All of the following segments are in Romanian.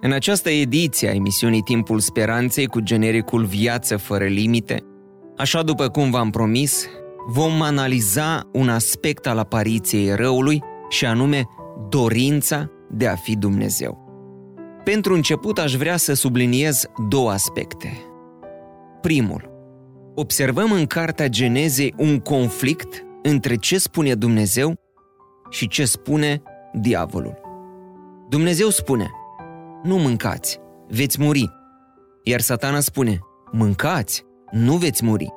În această ediție a emisiunii Timpul Speranței cu genericul Viață fără limite, așa după cum v-am promis, vom analiza un aspect al apariției răului și anume dorința de a fi Dumnezeu. Pentru început aș vrea să subliniez două aspecte. Primul, observăm în Cartea Genezei un conflict între ce spune Dumnezeu și ce spune diavolul. Dumnezeu spune, nu mâncați, veți muri. Iar satana spune, mâncați, nu veți muri.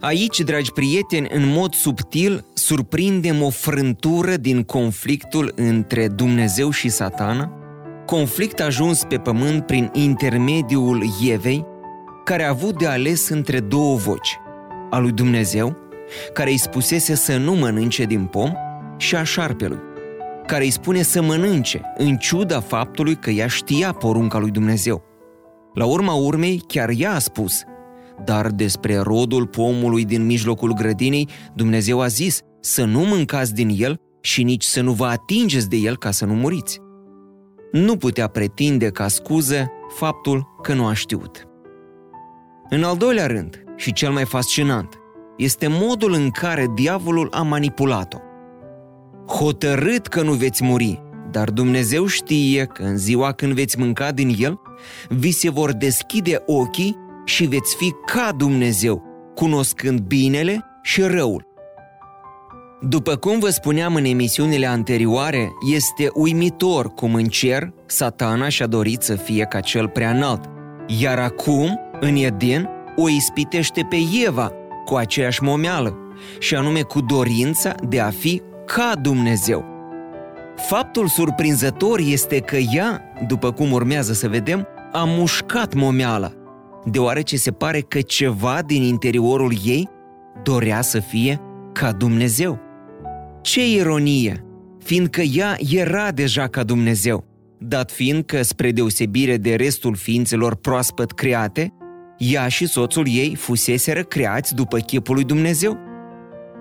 Aici, dragi prieteni, în mod subtil, surprindem o frântură din conflictul între Dumnezeu și satana, conflict ajuns pe pământ prin intermediul Evei, care a avut de ales între două voci, a lui Dumnezeu, care îi spusese să nu mănânce din pom, și a șarpelui, care îi spune să mănânce, în ciuda faptului că ea știa porunca lui Dumnezeu. La urma urmei, chiar ea a spus, dar despre rodul pomului din mijlocul grădinii, Dumnezeu a zis să nu mâncați din el și nici să nu vă atingeți de el ca să nu muriți. Nu putea pretinde ca scuză faptul că nu a știut. În al doilea rând, și cel mai fascinant, este modul în care diavolul a manipulat-o hotărât că nu veți muri, dar Dumnezeu știe că în ziua când veți mânca din el, vi se vor deschide ochii și veți fi ca Dumnezeu, cunoscând binele și răul. După cum vă spuneam în emisiunile anterioare, este uimitor cum în cer satana și-a dorit să fie ca cel prea înalt, iar acum, în Eden, o ispitește pe Eva cu aceeași momeală, și anume cu dorința de a fi ca Dumnezeu. Faptul surprinzător este că ea, după cum urmează să vedem, a mușcat momeala, deoarece se pare că ceva din interiorul ei dorea să fie ca Dumnezeu. Ce ironie, fiindcă ea era deja ca Dumnezeu, dat fiind că, spre deosebire de restul ființelor proaspăt create, ea și soțul ei fuseseră creați după chipul lui Dumnezeu.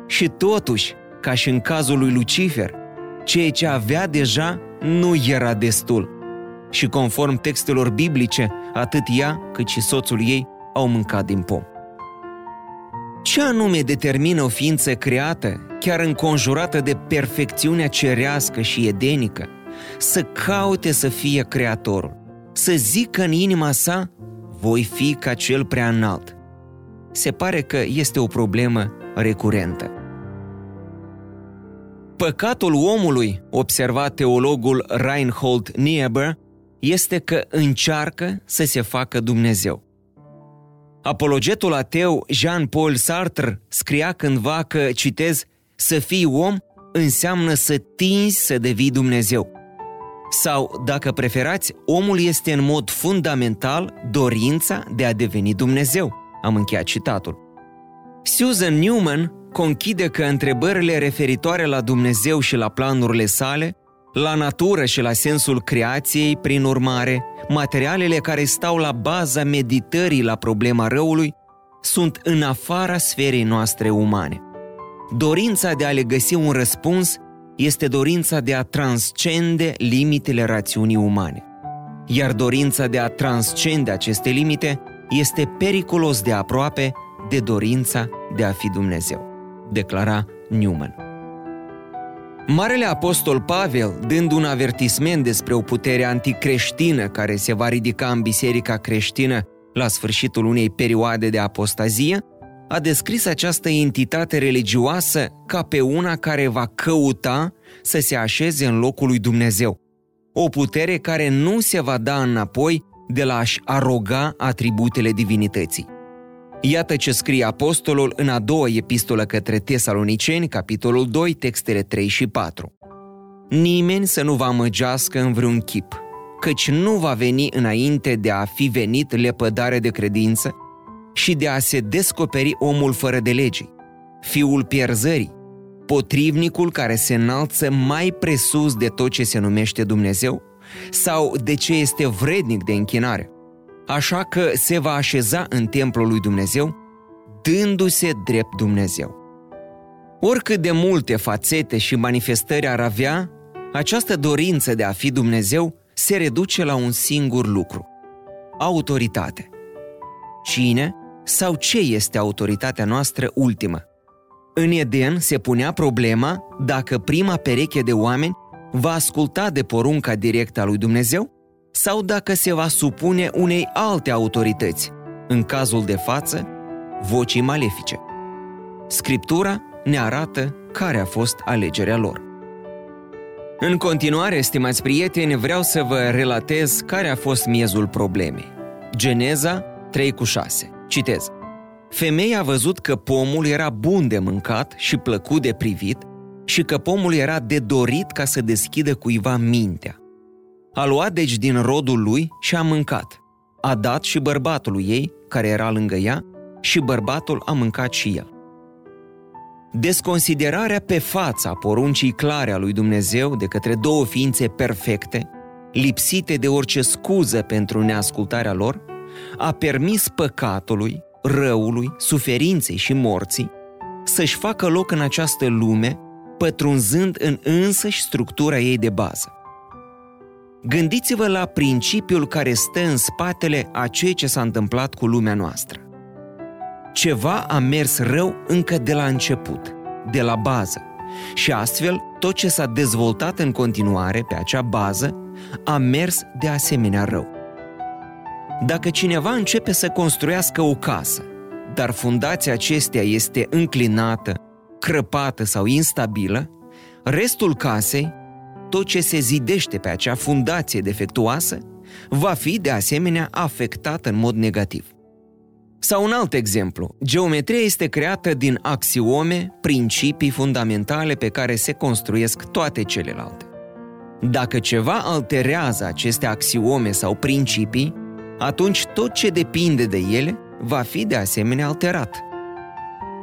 Și totuși, ca și în cazul lui Lucifer, ceea ce avea deja nu era destul. Și conform textelor biblice, atât ea cât și soțul ei au mâncat din pom. Ce anume determină o ființă creată, chiar înconjurată de perfecțiunea cerească și edenică, să caute să fie creatorul, să zică în inima sa, voi fi ca cel prea înalt? Se pare că este o problemă recurentă. Păcatul omului, observa teologul Reinhold Niebuhr, este că încearcă să se facă Dumnezeu. Apologetul ateu Jean-Paul Sartre scria cândva că, citez, să fii om înseamnă să tinzi să devii Dumnezeu. Sau, dacă preferați, omul este în mod fundamental dorința de a deveni Dumnezeu. Am încheiat citatul. Susan Newman conchide că întrebările referitoare la Dumnezeu și la planurile sale, la natură și la sensul creației, prin urmare, materialele care stau la baza meditării la problema răului, sunt în afara sferei noastre umane. Dorința de a le găsi un răspuns este dorința de a transcende limitele rațiunii umane. Iar dorința de a transcende aceste limite este periculos de aproape de dorința de a fi Dumnezeu declara Newman. Marele apostol Pavel, dând un avertisment despre o putere anticreștină care se va ridica în biserica creștină la sfârșitul unei perioade de apostazie, a descris această entitate religioasă ca pe una care va căuta să se așeze în locul lui Dumnezeu. O putere care nu se va da înapoi de la a-și aroga atributele divinității. Iată ce scrie apostolul în a doua epistolă către Tesaloniceni, capitolul 2, textele 3 și 4. Nimeni să nu vă amăgească în vreun chip, căci nu va veni înainte de a fi venit lepădare de credință și de a se descoperi omul fără de legii, fiul pierzării, potrivnicul care se înalță mai presus de tot ce se numește Dumnezeu sau de ce este vrednic de închinare. Așa că se va așeza în templul lui Dumnezeu, dându-se drept Dumnezeu. Oricât de multe fațete și manifestări ar avea, această dorință de a fi Dumnezeu se reduce la un singur lucru. Autoritate. Cine sau ce este autoritatea noastră ultimă? În Eden se punea problema dacă prima pereche de oameni va asculta de porunca directă a lui Dumnezeu sau dacă se va supune unei alte autorități, în cazul de față, vocii malefice. Scriptura ne arată care a fost alegerea lor. În continuare, stimați prieteni, vreau să vă relatez care a fost miezul problemei. Geneza 3 cu 6. Citez. Femeia a văzut că pomul era bun de mâncat și plăcut de privit și că pomul era de dorit ca să deschidă cuiva mintea. A luat deci din rodul lui și a mâncat. A dat și bărbatului ei, care era lângă ea, și bărbatul a mâncat și el. Desconsiderarea pe fața poruncii clare a lui Dumnezeu de către două ființe perfecte, lipsite de orice scuză pentru neascultarea lor, a permis păcatului, răului, suferinței și morții să-și facă loc în această lume, pătrunzând în însăși structura ei de bază. Gândiți-vă la principiul care stă în spatele a ceea ce s-a întâmplat cu lumea noastră. Ceva a mers rău încă de la început, de la bază, și astfel tot ce s-a dezvoltat în continuare pe acea bază a mers de asemenea rău. Dacă cineva începe să construiască o casă, dar fundația acesteia este înclinată, crăpată sau instabilă, restul casei, tot ce se zidește pe acea fundație defectuoasă, va fi de asemenea afectat în mod negativ. Sau un alt exemplu, geometria este creată din axiome, principii fundamentale pe care se construiesc toate celelalte. Dacă ceva alterează aceste axiome sau principii, atunci tot ce depinde de ele va fi de asemenea alterat.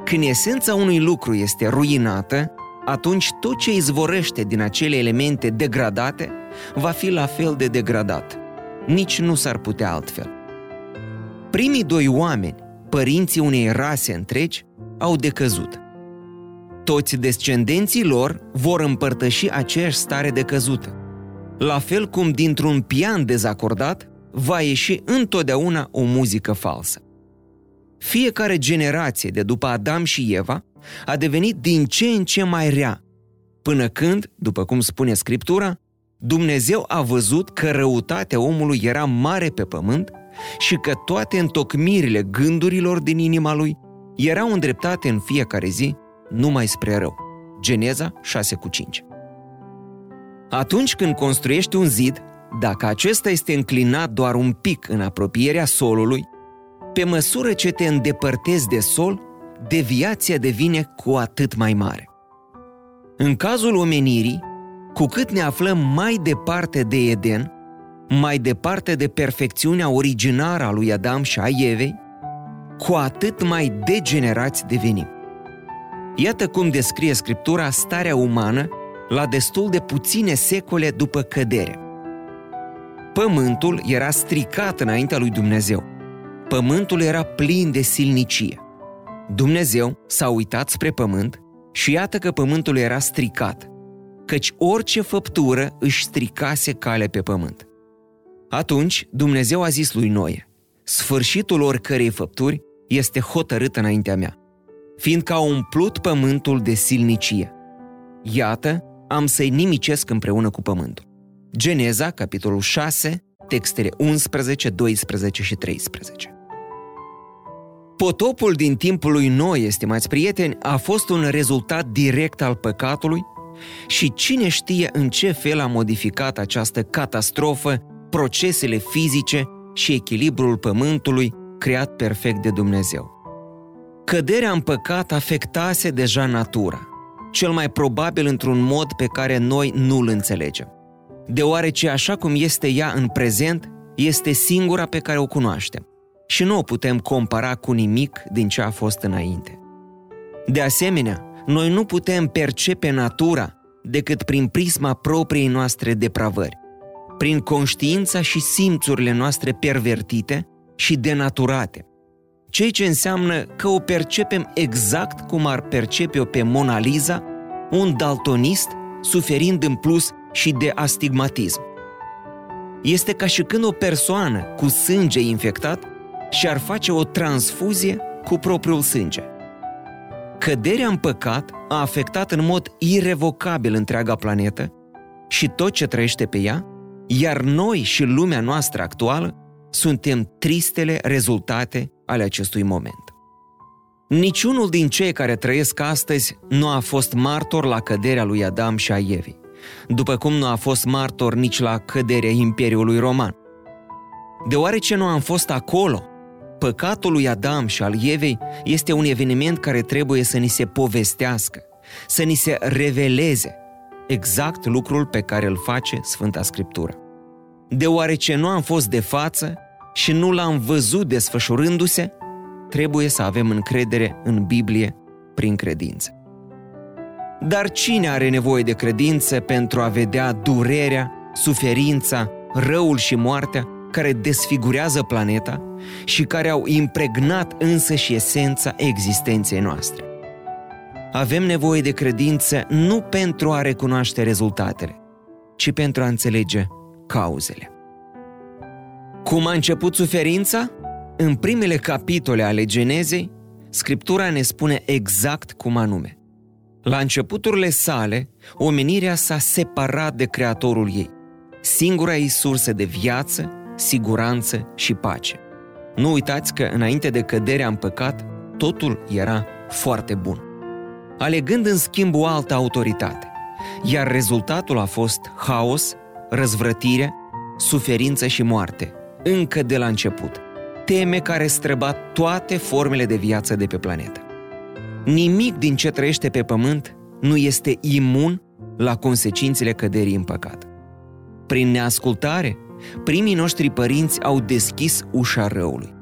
Când esența unui lucru este ruinată, atunci tot ce izvorăște din acele elemente degradate va fi la fel de degradat. Nici nu s-ar putea altfel. Primii doi oameni, părinții unei rase întregi, au decăzut. Toți descendenții lor vor împărtăși aceeași stare decăzută. La fel cum dintr-un pian dezacordat va ieși întotdeauna o muzică falsă. Fiecare generație de după Adam și Eva a devenit din ce în ce mai rea, până când, după cum spune Scriptura, Dumnezeu a văzut că răutatea omului era mare pe pământ și că toate întocmirile gândurilor din inima lui erau îndreptate în fiecare zi numai spre rău. Geneza 6 cu 5. Atunci când construiești un zid, dacă acesta este înclinat doar un pic în apropierea solului, pe măsură ce te îndepărtezi de sol, deviația devine cu atât mai mare. În cazul omenirii, cu cât ne aflăm mai departe de Eden, mai departe de perfecțiunea originară a lui Adam și a Evei, cu atât mai degenerați devenim. Iată cum descrie Scriptura starea umană la destul de puține secole după cădere. Pământul era stricat înaintea lui Dumnezeu. Pământul era plin de silnicie. Dumnezeu s-a uitat spre pământ și iată că pământul era stricat, căci orice făptură își stricase cale pe pământ. Atunci Dumnezeu a zis lui Noe, sfârșitul oricărei făpturi este hotărât înaintea mea, fiindcă a umplut pământul de silnicie. Iată, am să-i nimicesc împreună cu pământul. Geneza, capitolul 6, textele 11, 12 și 13. Potopul din timpul lui Noi, estimați prieteni, a fost un rezultat direct al păcatului și cine știe în ce fel a modificat această catastrofă procesele fizice și echilibrul pământului creat perfect de Dumnezeu. Căderea în păcat afectase deja natura, cel mai probabil într-un mod pe care noi nu-l înțelegem. deoarece așa cum este ea în prezent, este singura pe care o cunoaștem și nu o putem compara cu nimic din ce a fost înainte. De asemenea, noi nu putem percepe natura decât prin prisma propriei noastre depravări, prin conștiința și simțurile noastre pervertite și denaturate, ceea ce înseamnă că o percepem exact cum ar percepe-o pe Mona Lisa un daltonist suferind în plus și de astigmatism. Este ca și când o persoană cu sânge infectat și-ar face o transfuzie cu propriul sânge. Căderea în păcat a afectat în mod irrevocabil întreaga planetă și tot ce trăiește pe ea, iar noi și lumea noastră actuală suntem tristele rezultate ale acestui moment. Niciunul din cei care trăiesc astăzi nu a fost martor la căderea lui Adam și a Evei, după cum nu a fost martor nici la căderea Imperiului Roman. Deoarece nu am fost acolo, păcatul lui Adam și al Evei este un eveniment care trebuie să ni se povestească, să ni se reveleze exact lucrul pe care îl face Sfânta Scriptură. Deoarece nu am fost de față și nu l-am văzut desfășurându-se, trebuie să avem încredere în Biblie prin credință. Dar cine are nevoie de credință pentru a vedea durerea, suferința, răul și moartea care desfigurează planeta și care au impregnat însă și esența existenței noastre? Avem nevoie de credință nu pentru a recunoaște rezultatele, ci pentru a înțelege cauzele. Cum a început suferința? În primele capitole ale Genezei, Scriptura ne spune exact cum anume. La începuturile sale, omenirea s-a separat de Creatorul ei, singura ei sursă de viață, siguranță și pace. Nu uitați că înainte de căderea în păcat, totul era foarte bun. Alegând în schimb o altă autoritate, iar rezultatul a fost haos, răzvrătire, suferință și moarte, încă de la început – teme care străbat toate formele de viață de pe planetă. Nimic din ce trăiește pe pământ nu este imun la consecințele căderii în păcat. Prin neascultare, primii noștri părinți au deschis ușa răului.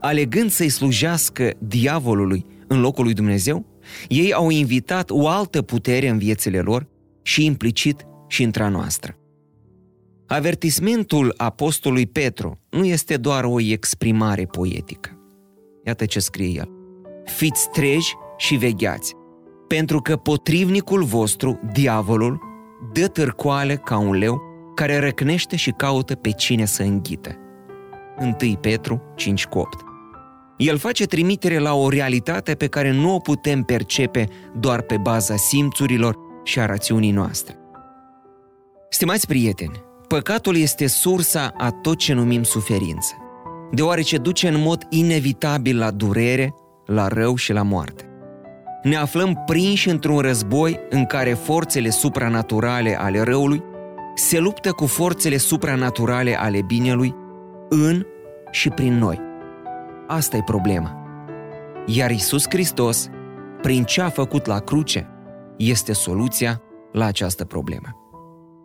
Alegând să-i slujească diavolului în locul lui Dumnezeu, ei au invitat o altă putere în viețile lor și implicit și între noastră. Avertismentul apostolului Petru nu este doar o exprimare poetică. Iată ce scrie el. Fiți treji și vegheați, pentru că potrivnicul vostru, diavolul, dă târcoale ca un leu care răcnește și caută pe cine să înghită. 1 Petru 5 8 El face trimitere la o realitate pe care nu o putem percepe doar pe baza simțurilor și a rațiunii noastre. Stimați prieteni, Păcatul este sursa a tot ce numim suferință, deoarece duce în mod inevitabil la durere, la rău și la moarte. Ne aflăm prinși într-un război în care forțele supranaturale ale răului se luptă cu forțele supranaturale ale binelui în și prin noi. Asta e problema. Iar Isus Hristos, prin ce a făcut la cruce, este soluția la această problemă.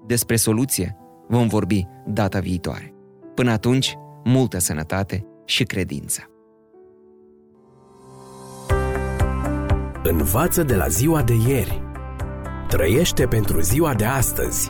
Despre soluție Vom vorbi data viitoare. Până atunci, multă sănătate și credință. Învață de la ziua de ieri. Trăiește pentru ziua de astăzi.